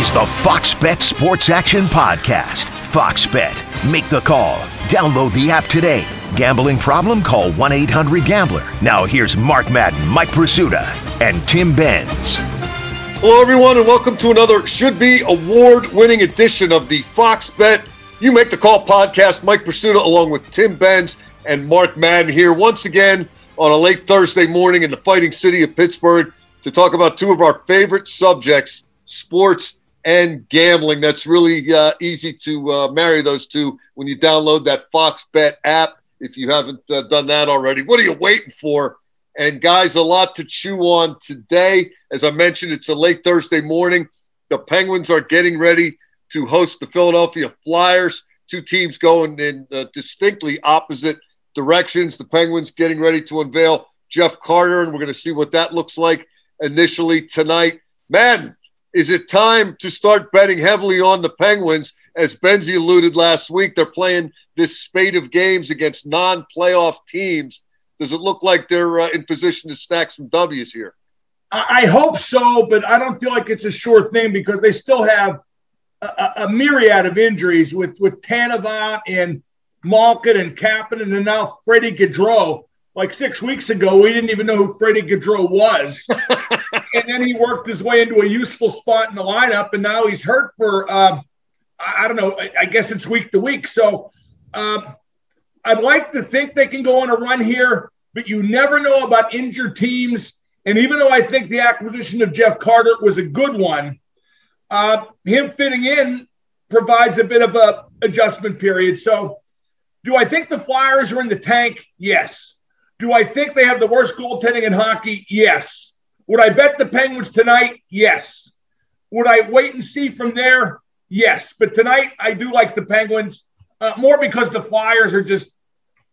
Is the Fox Bet Sports Action Podcast. Fox Bet. Make the call. Download the app today. Gambling problem? Call 1 800 Gambler. Now here's Mark Madden, Mike Prisuta, and Tim Benz. Hello, everyone, and welcome to another should be award winning edition of the Fox Bet You Make the Call podcast. Mike Prisuta, along with Tim Benz and Mark Madden, here once again on a late Thursday morning in the fighting city of Pittsburgh to talk about two of our favorite subjects sports and gambling. That's really uh, easy to uh, marry those two when you download that Fox Bet app. If you haven't uh, done that already, what are you waiting for? And guys, a lot to chew on today. As I mentioned, it's a late Thursday morning. The Penguins are getting ready to host the Philadelphia Flyers. Two teams going in uh, distinctly opposite directions. The Penguins getting ready to unveil Jeff Carter, and we're going to see what that looks like initially tonight. Man, is it time to start betting heavily on the Penguins? As Benzie alluded last week, they're playing this spate of games against non playoff teams. Does it look like they're uh, in position to stack some W's here? I hope so, but I don't feel like it's a sure thing because they still have a, a myriad of injuries with, with Tanavan and Malkin and Kapanen and now Freddie Gaudreau like six weeks ago, we didn't even know who Freddie Gaudreau was. and then he worked his way into a useful spot in the lineup, and now he's hurt for, um, I don't know, I guess it's week to week. So um, I'd like to think they can go on a run here, but you never know about injured teams. And even though I think the acquisition of Jeff Carter was a good one, uh, him fitting in provides a bit of a adjustment period. So do I think the Flyers are in the tank? Yes. Do I think they have the worst goaltending in hockey? Yes. Would I bet the Penguins tonight? Yes. Would I wait and see from there? Yes. But tonight, I do like the Penguins uh, more because the Flyers are just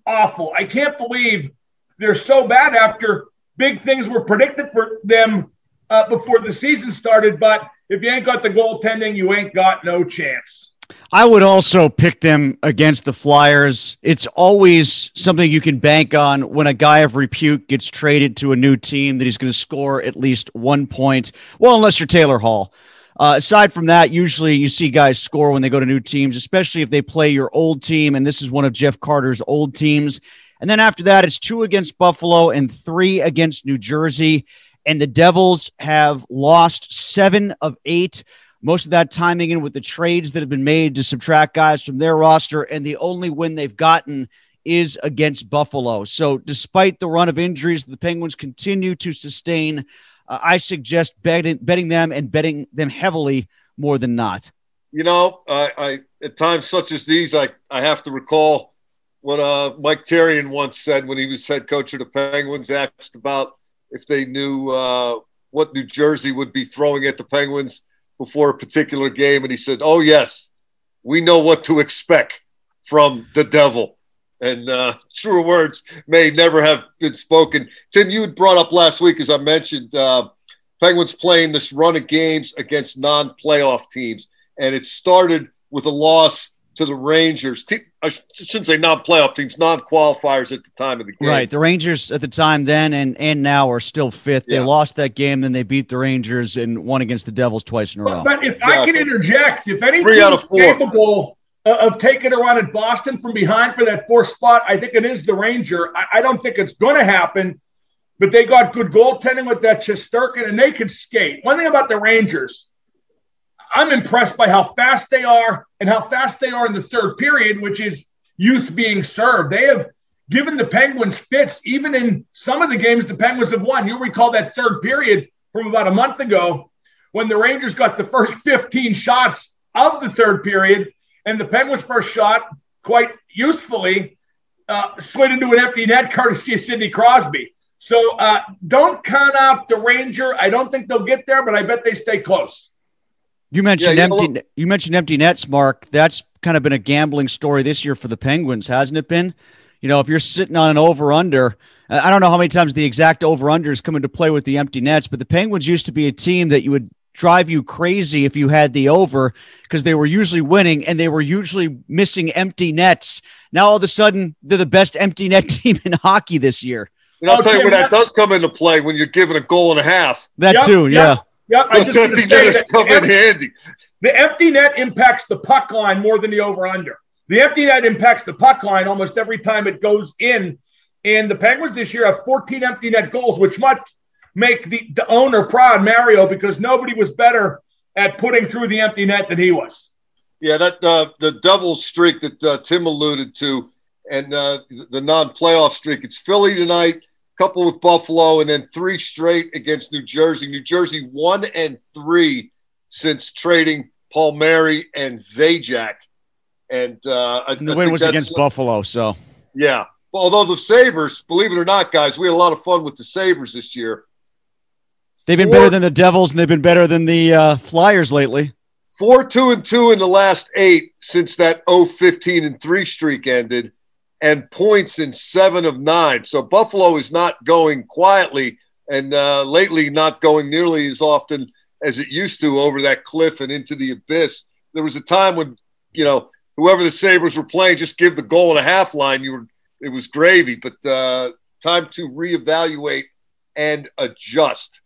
awful. I can't believe they're so bad after big things were predicted for them uh, before the season started. But if you ain't got the goaltending, you ain't got no chance. I would also pick them against the Flyers. It's always something you can bank on when a guy of repute gets traded to a new team that he's going to score at least one point. Well, unless you're Taylor Hall. Uh, aside from that, usually you see guys score when they go to new teams, especially if they play your old team. And this is one of Jeff Carter's old teams. And then after that, it's two against Buffalo and three against New Jersey. And the Devils have lost seven of eight most of that timing in with the trades that have been made to subtract guys from their roster. And the only win they've gotten is against Buffalo. So, despite the run of injuries the Penguins continue to sustain, uh, I suggest betting, betting them and betting them heavily more than not. You know, I, I at times such as these, I, I have to recall what uh, Mike Therrien once said when he was head coach of the Penguins, asked about if they knew uh, what New Jersey would be throwing at the Penguins before a particular game, and he said, "Oh yes, we know what to expect from the devil." And uh, truer words may never have been spoken. Tim, you had brought up last week, as I mentioned, uh, Penguins playing this run of games against non-playoff teams, and it started with a loss to the Rangers. I shouldn't say non-playoff teams, non-qualifiers at the time of the game. Right. The Rangers at the time then and and now are still fifth. Yeah. They lost that game, then they beat the Rangers and won against the Devils twice in a row. But, but if yeah, I can interject, if any three out of four. capable uh, of taking a run at Boston from behind for that fourth spot, I think it is the Ranger. I, I don't think it's going to happen, but they got good goaltending with that Shesterkin, and they can skate. One thing about the Rangers, I'm impressed by how fast they are and how fast they are in the third period, which is youth being served. They have given the Penguins fits, even in some of the games the Penguins have won. You'll recall that third period from about a month ago when the Rangers got the first 15 shots of the third period, and the Penguins' first shot, quite usefully, uh, slid into an empty net courtesy of Sidney Crosby. So uh, don't count out the Ranger. I don't think they'll get there, but I bet they stay close. You mentioned Yeah, you know, empty. You mentioned empty nets, Mark. That's kind of been a gambling story this year for the Penguins, hasn't it been? You know, if you're sitting on an over under, I don't know how many times the exact over unders come into play with the empty nets, but the Penguins used to be a team that you would drive you crazy if you had the over because they were usually winning and they were usually missing empty nets. Now all of a sudden they're the best empty net team in hockey this year. And I'll Oh, tell you Tim, where that that- does come into play when you're given a goal and a half. That Yep, too, yeah. yep. Yeah, I just empty say netters that come the in handy. The empty net impacts the puck line more than the over under. The empty net impacts the puck line almost every time it goes in. And the Penguins this year have 14 empty net goals, which must make the, the owner proud, Mario, because nobody was better at putting through the empty net than he was. Yeah, that uh, the Devils streak that uh, Tim alluded to, and uh, the non-playoff streak. It's Philly tonight, couple with Buffalo, and then three straight against New Jersey. New Jersey one and three since trading Palmieri and Zajac, and uh, And the I win was against Buffalo, so Yeah, although the Sabres, believe it or not, guys, we had a lot of fun with the Sabres this year. they've been Four- better than the Devils and they've been better than the uh, Flyers lately. Four, two, and two in the last eight since that 0 15 and three streak ended, and points in seven of nine. So Buffalo is not going quietly, and uh, lately not going nearly as often as it used to over that cliff and into the abyss. There was a time when, you know, whoever the Sabres were playing, just give the goal and a half line. You were, it was gravy, but uh, time to reevaluate and adjust.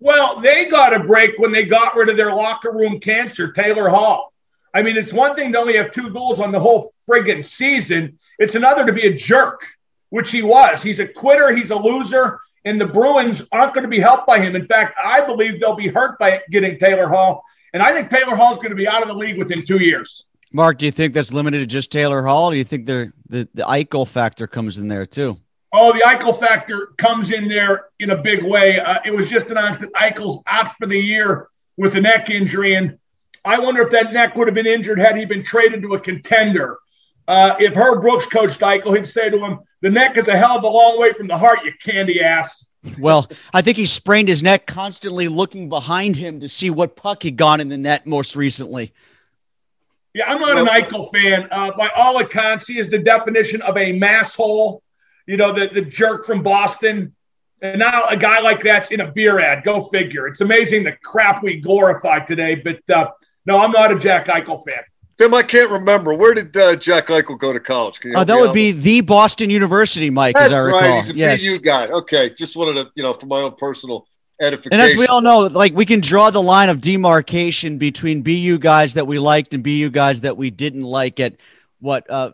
Well, they got a break when they got rid of their locker room cancer, Taylor Hall. I mean, it's one thing to only have two goals on the whole friggin' season. It's another to be a jerk, which he was. He's a quitter. He's a loser. And the Bruins aren't going to be helped by him. In fact, I believe they'll be hurt by getting Taylor Hall. And I think Taylor Hall is going to be out of the league within two years. Mark, do you think that's limited to just Taylor Hall? Or do you think the the the Eichel factor comes in there too? Oh, the Eichel factor comes in there in a big way. Uh, it was just announced that Eichel's out for the year with a neck injury, and I wonder if that neck would have been injured had he been traded to a contender. Uh, if Herb Brooks coached Eichel, he'd say to him, "The neck is a hell of a long way from the heart, you candy ass." Well, I think he sprained his neck constantly looking behind him to see what puck had gone in the net most recently. Yeah, I'm not an Eichel fan. Uh, by all accounts, he is the definition of a masshole. You know, the, the jerk from Boston. And now a guy like that's in a beer ad. Go figure. It's amazing the crap we glorify today. But uh, no, I'm not a Jack Eichel fan. Tim, I can't remember. Where did uh, Jack Eichel go to college? Uh, that would be the Boston University, Mike, That's as I recall. right. He's a yes. BU guy. Okay, just wanted to, you know, for my own personal edification. And as we all know, like we can draw the line of demarcation between BU guys that we liked and BU guys that we didn't like at what uh,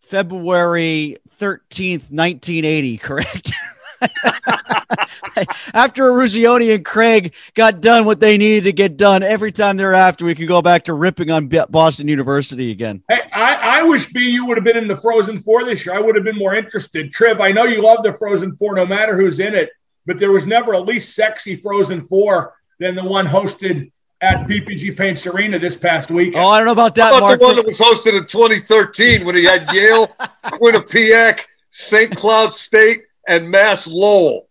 February 13th, 1980, correct? after Eruzione and Craig got done what they needed to get done, every time thereafter we could go back to ripping on Boston University again. Hey, I, I wish BU would have been in the Frozen Four this year. I would have been more interested. Triv, I know you love the Frozen Four no matter who's in it, but there was never a least sexy Frozen Four than the one hosted at PPG Paints Arena this past week. Oh, I don't know about that, How about Mark. the one that was hosted in 2013 when he had Yale, Quinnipiac, St. Cloud State, and Mass Lowell?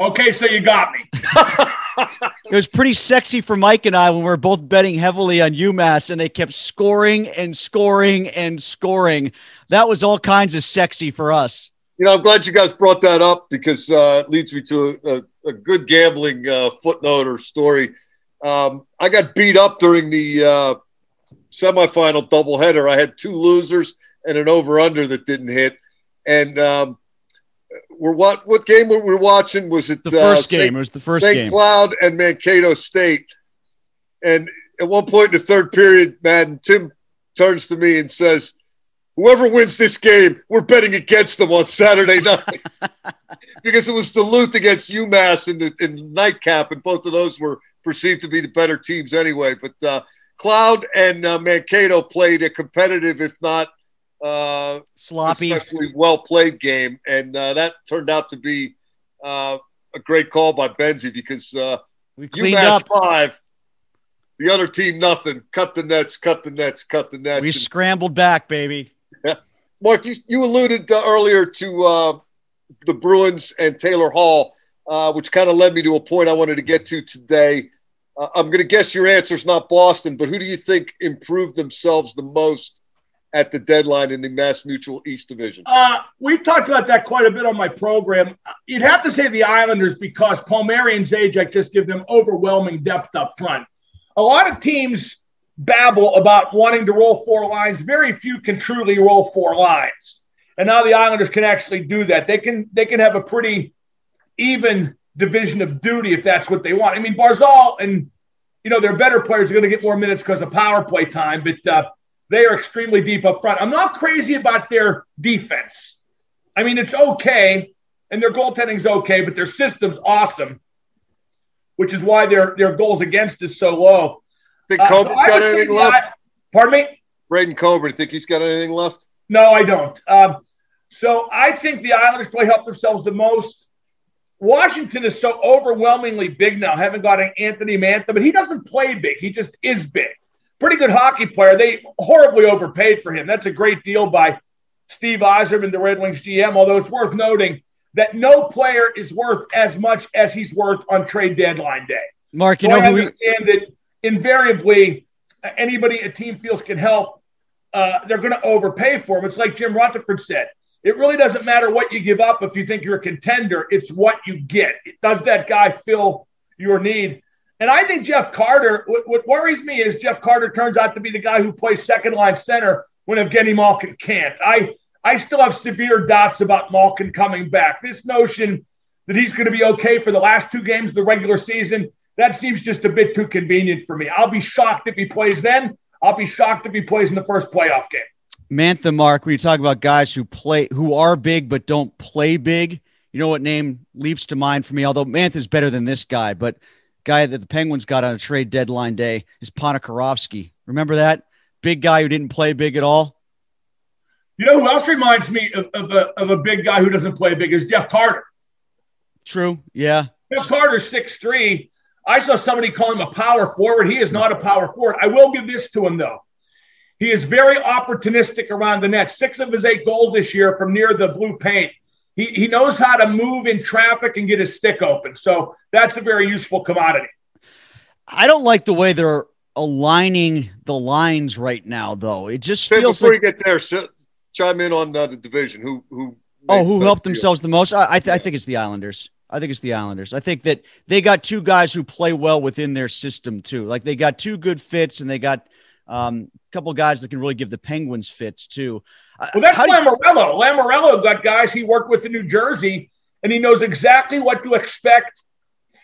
Okay, so you got me. It was pretty sexy for Mike and I when we were both betting heavily on UMass and they kept scoring and scoring and scoring. That was all kinds of sexy for us. You know, I'm glad you guys brought that up because uh, it leads me to a, a, a good gambling uh, footnote or story. Um, I got beat up during the uh, semifinal doubleheader. I had two losers and an over/under that didn't hit. And um, we're what what game were we watching? Was it The first uh, game. St. It was the first St. game. Cloud and Mankato State. And at one point in the third period, Madden, Tim turns to me and says, Whoever wins this game, we're betting against them on Saturday night. because it was Duluth against UMass in the, in the nightcap, and both of those were perceived to be the better teams anyway. But uh, Cloud and uh, Mankato played a competitive, if not uh, Sloppy. especially well played game, and uh, that turned out to be uh, a great call by Benzie because uh, We cleaned UMass up. five, the other team nothing. Cut the nets, cut the nets, cut the nets. We And scrambled back, baby. Mark, you, you alluded uh, earlier to uh, the Bruins and Taylor Hall, uh, which kind of led me to a point I wanted to get to today. Uh, I'm going to guess your answer is not Boston, but who do you think improved themselves the most at the deadline in the Mass Mutual East Division? Uh, we've talked about that quite a bit on my program. You'd have to say the Islanders because Palmieri and Zajac just give them overwhelming depth up front. A lot of teams babble about wanting to roll four lines. Very few can truly roll four lines. And now the Islanders can actually do that. They can they can have a pretty even division of duty if that's what they want. I mean, Barzal and you know their better players are going to get more minutes because of power play time, but uh, they are extremely deep up front. I'm not crazy about their defense. I mean, it's okay, and their goaltending's okay, but their system's awesome, which is why their their goals against is so low. Think uh, so got anything left? I, pardon me? Braydon Coburn, think he's got anything left? No, I don't. Um, so I think the Islanders play help themselves the most. Washington is so overwhelmingly big now, haven't got an Anthony Mantha, but he doesn't play big. He just is big. Pretty good hockey player. They horribly overpaid for him. That's a great deal by Steve Yzerman, the Red Wings GM, although it's worth noting that no player is worth as much as he's worth on trade deadline day. Mark, you so know, I understand we... that invariably anybody a team feels can help, uh, they're going to overpay for him. It's like Jim Rutherford said. It really doesn't matter what you give up if you think you're a contender. It's what you get. Does that guy fill your need? And I think Jeff Carter, what, what, worries me is Jeff Carter turns out to be the guy who plays second line center when Evgeny Malkin can't. I, I still have severe doubts about Malkin coming back. This notion that he's going to be okay for the last two games of the regular season, that seems just a bit too convenient for me. I'll be shocked if he plays then. I'll be shocked if he plays in the first playoff game. Mantha Mark, when you talk about guys who play who are big but don't play big, you know what name leaps to mind for me? Although Mantha's better than this guy, but guy that the Penguins got on a trade deadline day is Ponikarovsky. Remember that big guy who didn't play big at all? You know who else reminds me of, of, a, of a big guy who doesn't play big is Jeff Carter. True. Yeah. Jeff Carter, six three. I saw somebody call him a power forward. He is not a power forward. I will give this to him though. He is very opportunistic around the net. Six of his eight goals this year from near the blue paint he, he knows how to move in traffic and get his stick open. So that's a very useful commodity. I don't like the way they're aligning the lines right now, though. It just feels before like, you get there, chime in on uh, the division. Who who? Oh, who helped themselves the most? I I, th- I think it's the Islanders. I think it's the Islanders. I think that they got two guys who play well within their system too. Like they got two good fits, and they got um, a couple guys that can really give the Penguins fits too. Well, that's Lamoriello. You- Lamoriello got guys he worked with in New Jersey, and he knows exactly what to expect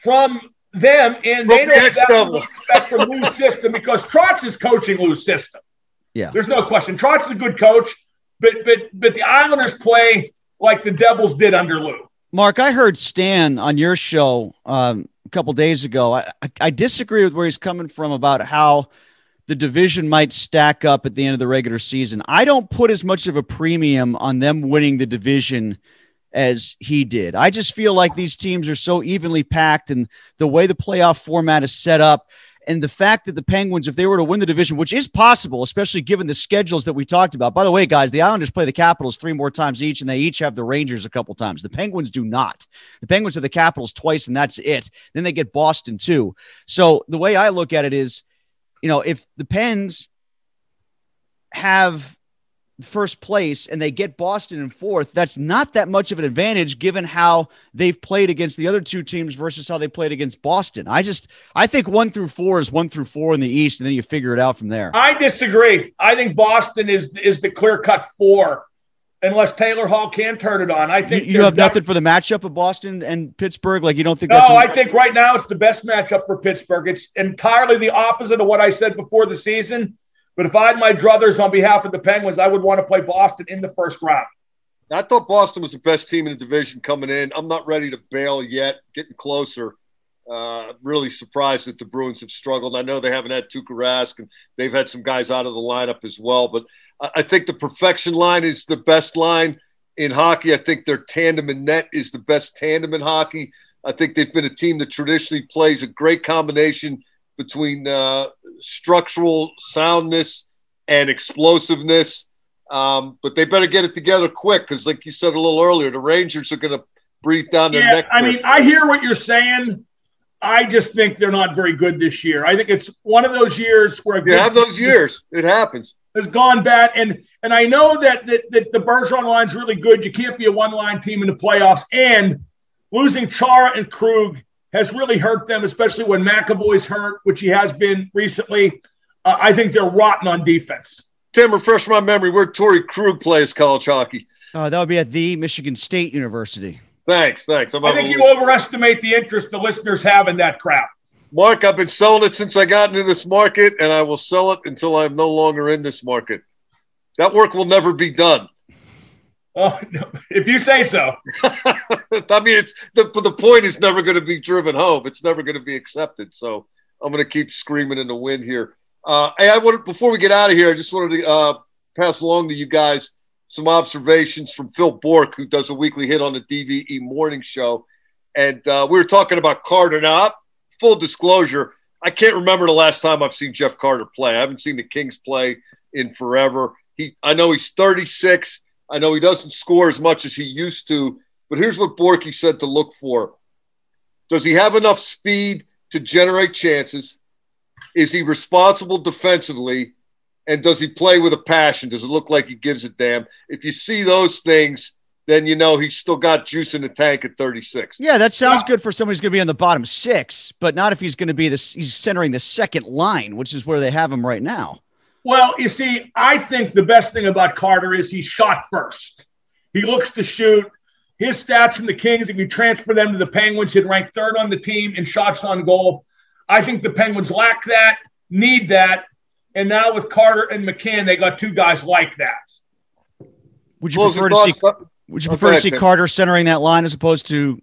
from them, and from they know exactly what to expect from Lou's system because Trotz is coaching Lou's system. Yeah, there's no question. Trotz is a good coach, but but but the Islanders play like the Devils did under Lou. Mark, I heard Stan on your show um, a couple days ago. I, I, I disagree with where he's coming from about how the division might stack up at the end of the regular season. I don't put as much of a premium on them winning the division as he did. I just feel like these teams are so evenly packed and the way the playoff format is set up and the fact that the Penguins, if they were to win the division, which is possible, especially given the schedules that we talked about. By the way, guys, the Islanders play the Capitals three more times each, and they each have the Rangers a couple times. The Penguins do not. The Penguins have the Capitals twice, and that's it. Then they get Boston too. So the way I look at it is you know, if the Pens have first place and they get Boston in fourth, that's not that much of an advantage given how they've played against the other two teams versus how they played against Boston. I just I think one through four is one through four in the East, and then you figure it out from there. I disagree. I think Boston is is the clear cut four unless Taylor Hall can turn it on. I think you, you have nothing for the matchup of Boston and Pittsburgh. Like you don't think? No, that's I think right now it's the best matchup for Pittsburgh. It's entirely the opposite of what I said before the season. But if I had my druthers on behalf of the Penguins, I would want to play Boston in the first round. I thought Boston was the best team in the division coming in. I'm not ready to bail yet. Getting closer. Uh, really surprised that the Bruins have struggled. I know they haven't had Tuukka Rask and they've had some guys out of the lineup as well, but I think the perfection line is the best line in hockey. I think their tandem in net is the best tandem in hockey. I think they've been a team that traditionally plays a great combination between uh, structural soundness and explosiveness. Um, but they better get it together quick because, like you said a little earlier, the Rangers are going to breathe down their Yeah, neck. I mean, I hear what you're saying. I just think they're not very good this year. I think it's one of those years where you have those years. It happens. Has gone bad, and and I know that that, that the Bergeron line's really good. You can't be a one line team in the playoffs, and losing Chara and Krug has really hurt them, especially when McAvoy's hurt, which he has been recently. Uh, I think they're rotten on defense. Tim, refresh my memory. Where Torrey Krug plays college hockey. Uh, that would be at the Michigan State University. Thanks, thanks. I'm I think a you overestimate the interest the listeners have in that crap. Mark, I've been selling it since I got into this market, and I will sell it until I'm no longer in this market. That work will never be done. Oh, no, if you say so. I mean, it's the the point is never going to be driven home. It's never going to be accepted. So I'm going to keep screaming in the wind here. Uh, hey, I wanted before we get out of here, I just wanted to uh, pass along to you guys some observations from Phil Bourque, who does a weekly hit on the DVE morning show, and uh, we were talking about Carter. Now, full disclosure, I can't remember the last time I've seen Jeff Carter play. I haven't seen the Kings play in forever. He, I know he's 36. I know he doesn't score as much as he used to, but here's what Borky said to look for. Does he have enough speed to generate chances? Is he responsible defensively? And does he play with a passion? Does it look like he gives a damn? If you see those things, then you know he's still got juice in the tank at 36. Yeah, that sounds good for somebody who's going to be on the bottom six, but not if he's going to be this. He's centering the second line, which is where they have him right now. Well, you see, I think the best thing about Carter is he's shot first. He looks to shoot. His stats from the Kings, if you transfer them to the Penguins, he'd rank third on the team in shots on goal. I think the Penguins lack that, need that. And now with Carter and McCann, they got two guys like that. Would you Closing prefer to see? thoughts? Would you go prefer to see Tim. Carter centering that line as opposed to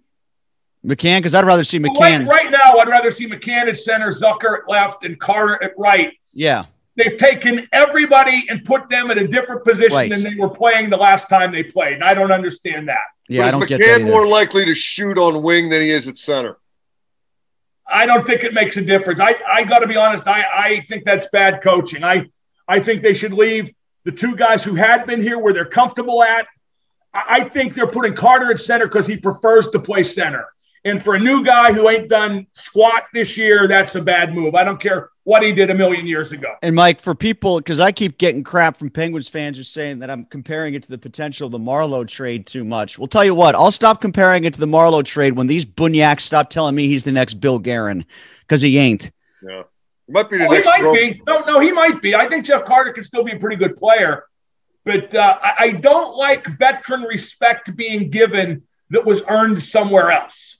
McCann? Because I'd rather see McCann. right now, I'd rather see McCann at center, Zucker at left, and Carter at right. Yeah, They've taken everybody and put them in a different position Right. than they were playing the last time they played. And I don't understand that. yeah, I don't is get that. McCann either. more likely to shoot on wing than he is at center? I don't think it makes a difference. I, I got to be honest. I, I think that's bad coaching. I, I think they should leave the two guys who had been here where they're comfortable at. I, I think they're putting Carter at center because he prefers to play center. And for a new guy who ain't done squat this year, that's a bad move. I don't care what he did a million years ago. And Mike, for people, because I keep getting crap from Penguins fans just saying that I'm comparing it to the potential of the Marleau trade too much. Well, tell you what, I'll stop comparing it to the Marleau trade when these bunyaks stop telling me he's the next Bill Guerin, because he ain't. Yeah. He might be the Oh, he might Bro- be. No, no, he might be. I think Jeff Carter can still be a pretty good player, but uh, I, I don't like veteran respect being given that was earned somewhere else.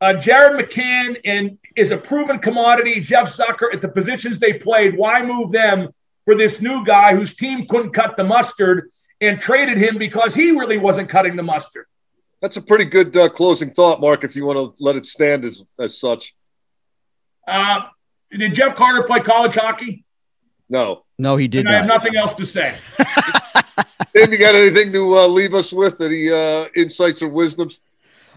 Uh, Jared McCann and is a proven commodity. Jeff Zucker at the positions they played. Why move them for this new guy whose team couldn't cut the mustard and traded him because he really wasn't cutting the mustard? That's a pretty good uh, closing thought, Mark, if you want to let it stand as, as such. Uh, did Jeff Carter play college hockey? No. No, he did And I have nothing else to say. Tim, you got anything to uh, leave us with? Any uh, insights or wisdoms?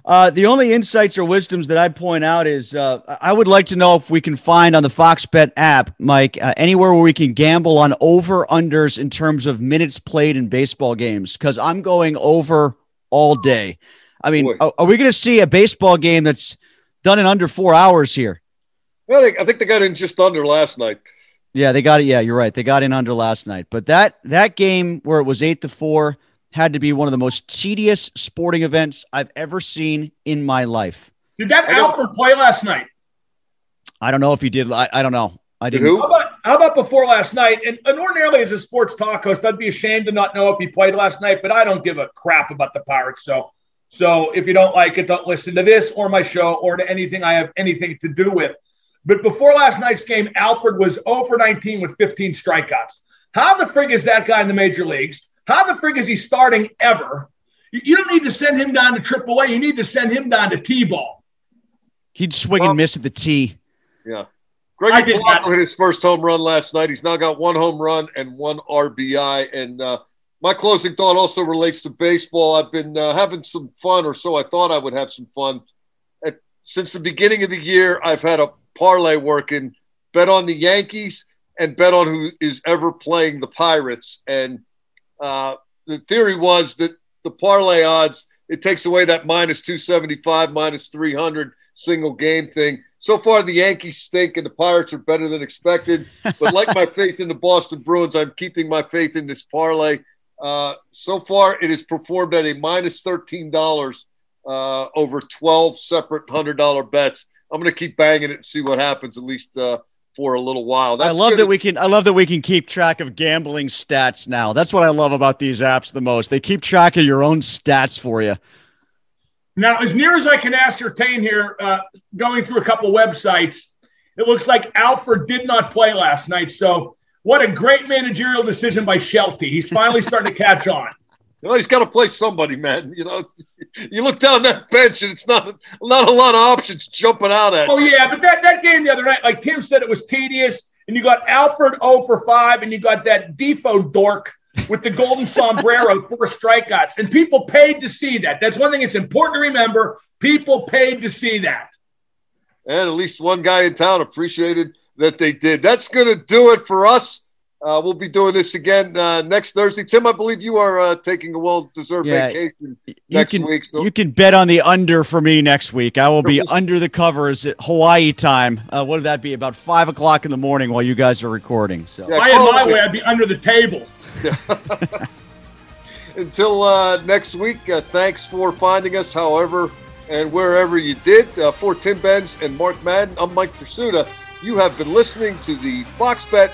Uh, the only insights or wisdoms that I'd point out is uh, I would like to know if we can find on the Fox Bet app, Mike, uh, anywhere where we can gamble on over unders in terms of minutes played in baseball games, because I'm going over all day. I mean, are, are we going to see a baseball game that's done in under four hours here? I think, I think they got in just under last night. Yeah, they got it. Yeah, you're right. They got in under last night, but that that game where it was eight to four had to be one of the most tedious sporting events I've ever seen in my life. Did that I don't- Alford play last night? I don't know if he did. I, I don't know. I Did didn't. who? How about how about before last night? And, and ordinarily, as a sports talk host, I'd be ashamed to not know if he played last night. But I don't give a crap about the Pirates. So, so if you don't like it, don't listen to this or my show or to anything I have anything to do with. But before last night's game, Alford was 0 for 19 with 15 strikeouts. How the frig is that guy in the major leagues? How the frig is he starting ever? You, you don't need to send him down to AAA. You need to send him down to T-ball. He'd swing Well- and miss at the T. Yeah. I Gregory did Polanco hit his first home run last night. He's now got one home run and one RBI. And uh, my closing thought also relates to baseball. I've been uh, having some fun, or so I thought I would have some fun. At, since the beginning of the year, I've had a parlay working, bet on the Yankees and bet on who is ever playing the Pirates. And Uh, the theory was that the parlay odds it takes away that minus 275, minus 300 single game thing. So far, the Yankees stink and the Pirates are better than expected. But like my faith in the Boston Bruins, I'm keeping my faith in this parlay. Uh, so far, it has performed at a minus $13 uh, over 12 separate $100 bets. I'm going to keep banging it and see what happens at least uh, for a little while. That's I love that we can. I love that we can keep track of gambling stats now. That's what I love about these apps the most. They keep track of your own stats for you. Now, as near as I can ascertain here, uh, going through a couple websites, it looks like Alford did not play last night. So, what a great managerial decision by Shelty. He's finally starting to catch on. You know, he's got to play somebody, man. You know, you look down that bench and it's not not a lot of options jumping out at. You. Oh you. yeah, but that that game the other night, like Tim said, it was tedious. And you got Alford 0 for 5, and you got that Difo dork with the golden sombrero, four strikeouts. And people paid to see that. That's one thing it's important to remember. People paid to see that. And at least one guy in town appreciated that they did. That's going to do it for us. Uh, we'll be doing this again uh, next Thursday. Tim, I believe you are uh, taking a well-deserved yeah, vacation next can, week. So. You can bet on the under for me next week. I will be under the covers at Hawaii time. Uh, what would that be? About five o'clock in the morning while you guys are recording. So, yeah, I had my way, I'd be under the table. Until uh, next week, uh, thanks for finding us. However, and wherever you did, for Tim Benz and Mark Madden, I'm Mike Prisuta. You have been listening to the Fox Bet